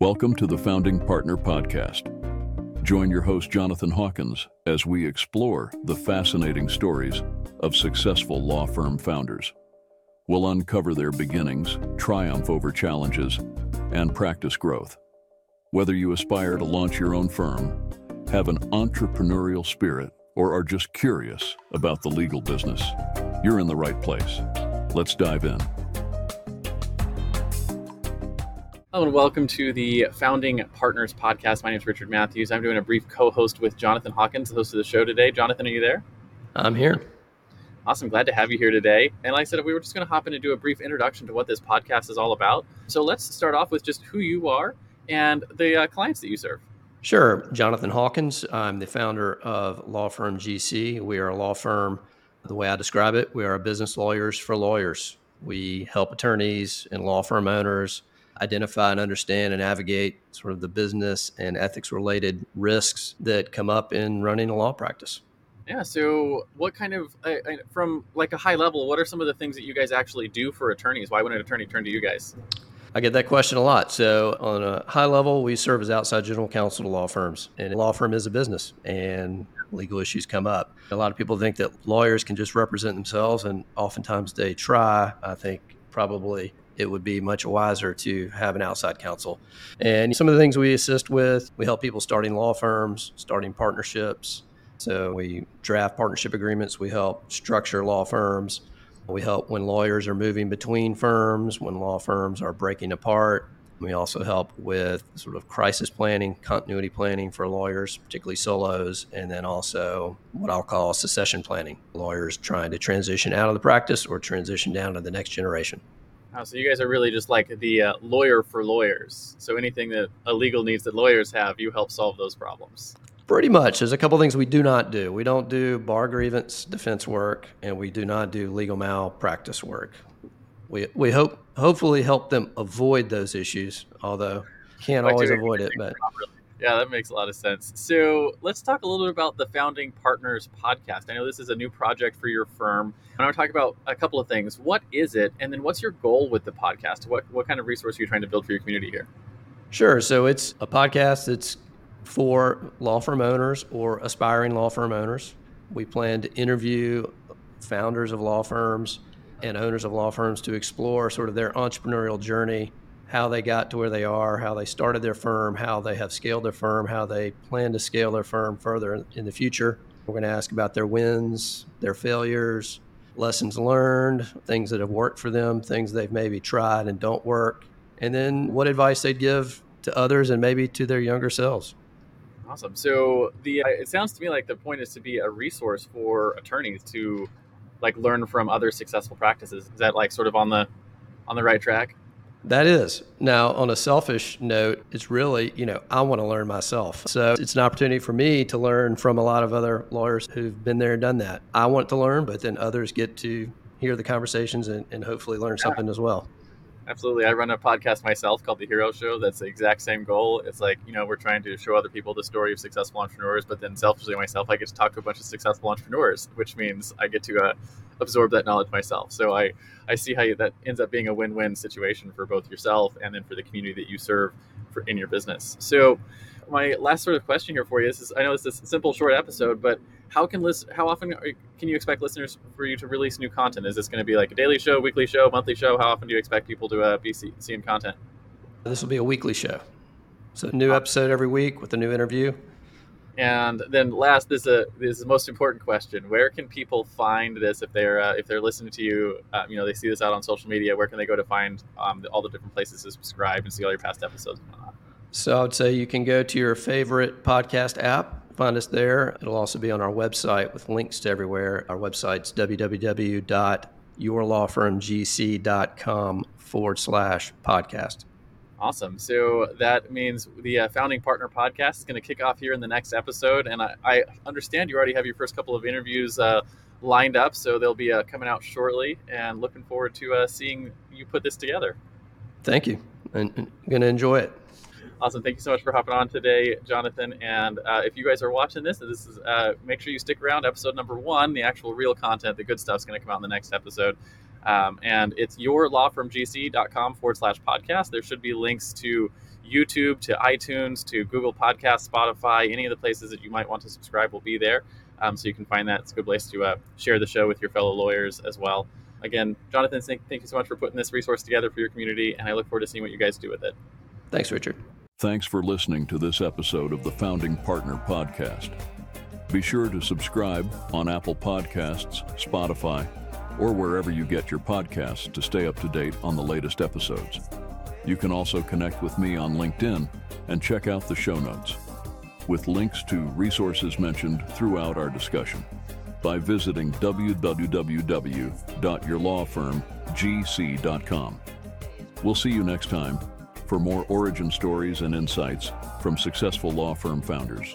Welcome to the Founding Partner Podcast. Join your host, Jonathan Hawkins, as we explore the fascinating stories of successful law firm founders. We'll uncover their beginnings, triumph over challenges, and practice growth. Whether you aspire to launch your own firm, have an entrepreneurial spirit, or are just curious about the legal business, you're in the right place. Let's dive in. Hello and welcome to the Founding Partners Podcast. My name is Richard Matthews. I'm doing a brief co-host with Jonathan Hawkins, the host of the show today. Jonathan, are you there? I'm here. Awesome. Glad to have you here today. And like I said, we were just going to hop in and do a brief introduction to what this podcast is all about. So let's start off with just who you are and the uh, clients that you serve. Sure. Jonathan Hawkins. I'm the founder of Law Firm GC. We are a law firm. The way I describe it, we are business lawyers for lawyers. We help attorneys and law firm owners identify and understand and navigate sort of the business and ethics related risks that come up in running a law practice. Yeah. So, what kind of, uh, from like a high level, what are some of the things that you guys actually do for attorneys? Why would an attorney turn to you guys? I get that question a lot. So, on a high level, we serve as outside general counsel to law firms, and a law firm is a business, and legal issues come up. A lot of people think that lawyers can just represent themselves, and oftentimes they try. I think probably it would be much wiser to have an outside counsel. And some of the things we assist with, we help people starting law firms, starting partnerships. So we draft partnership agreements, we help structure law firms. We help when lawyers are moving between firms, when law firms are breaking apart. We also help with sort of crisis planning, continuity planning for lawyers, particularly solos, and then also what I'll call secession planning. Lawyers trying to transition out of the practice or transition down to the next generation. Oh, so you guys are really just like the uh, lawyer for lawyers. So anything that a legal needs that lawyers have, you help solve those problems. Pretty much. There's a couple things we do not do. We don't do bar grievance defense work, and we do not do legal malpractice work. We we hope hopefully help them avoid those issues, although can't always avoid it. But yeah, that makes a lot of sense. So let's talk a little bit about the Founding Partners podcast. I know this is a new project for your firm. And I want to talk about a couple of things. What is it? And then what's your goal with the podcast? What, what kind of resource are you trying to build for your community here? Sure. So it's a podcast that's for law firm owners or aspiring law firm owners. We plan to interview founders of law firms and owners of law firms to explore sort of their entrepreneurial journey how they got to where they are, how they started their firm, how they have scaled their firm, how they plan to scale their firm further in the future. We're going to ask about their wins, their failures, lessons learned, things that have worked for them, things they've maybe tried and don't work, and then what advice they'd give to others and maybe to their younger selves. Awesome. So the uh, it sounds to me like the point is to be a resource for attorneys to like learn from other successful practices. Is that like sort of on the on the right track? That is. Now, on a selfish note, it's really, you know, I want to learn myself. So it's an opportunity for me to learn from a lot of other lawyers who've been there and done that. I want to learn, but then others get to hear the conversations and, and hopefully learn yeah. something as well. Absolutely. I run a podcast myself called The Hero Show. That's the exact same goal. It's like, you know, we're trying to show other people the story of successful entrepreneurs, but then selfishly myself, I get to talk to a bunch of successful entrepreneurs, which means I get to uh, absorb that knowledge myself. So I, I see how you, that ends up being a win-win situation for both yourself and then for the community that you serve for in your business. So my last sort of question here for you is, is I know this a simple, short episode, but how can list, how often can you expect listeners for you to release new content? Is this going to be like a daily show, weekly show, monthly show? How often do you expect people to uh, be see, seeing content? This will be a weekly show. So new episode every week with a new interview. And then last, this is a this is the most important question: Where can people find this if they're uh, if they're listening to you? Um, you know, they see this out on social media. Where can they go to find um, all the different places to subscribe and see all your past episodes? and whatnot? So I would say you can go to your favorite podcast app, find us there. It'll also be on our website with links to everywhere. Our website's www.yourlawfirmgc.com forward slash podcast. Awesome. So that means the uh, Founding Partner podcast is going to kick off here in the next episode. And I, I understand you already have your first couple of interviews uh, lined up. So they'll be uh, coming out shortly and looking forward to uh, seeing you put this together. Thank you. And, and going to enjoy it. Awesome. Thank you so much for hopping on today, Jonathan. And uh, if you guys are watching this, this is uh, make sure you stick around. Episode number one, the actual real content, the good stuff is going to come out in the next episode. Um, and it's yourlawfirmgc.com forward slash podcast. There should be links to YouTube to iTunes to Google Podcasts, Spotify, any of the places that you might want to subscribe will be there. Um, so you can find that. It's a good place to uh, share the show with your fellow lawyers as well. Again, Jonathan, thank, thank you so much for putting this resource together for your community, and I look forward to seeing what you guys do with it. Thanks, Richard. Thanks for listening to this episode of the Founding Partner Podcast. Be sure to subscribe on Apple Podcasts, Spotify, or wherever you get your podcasts to stay up to date on the latest episodes. You can also connect with me on LinkedIn and check out the show notes with links to resources mentioned throughout our discussion by visiting www.yourlawfirmgc.com. We'll see you next time for more origin stories and insights from successful law firm founders.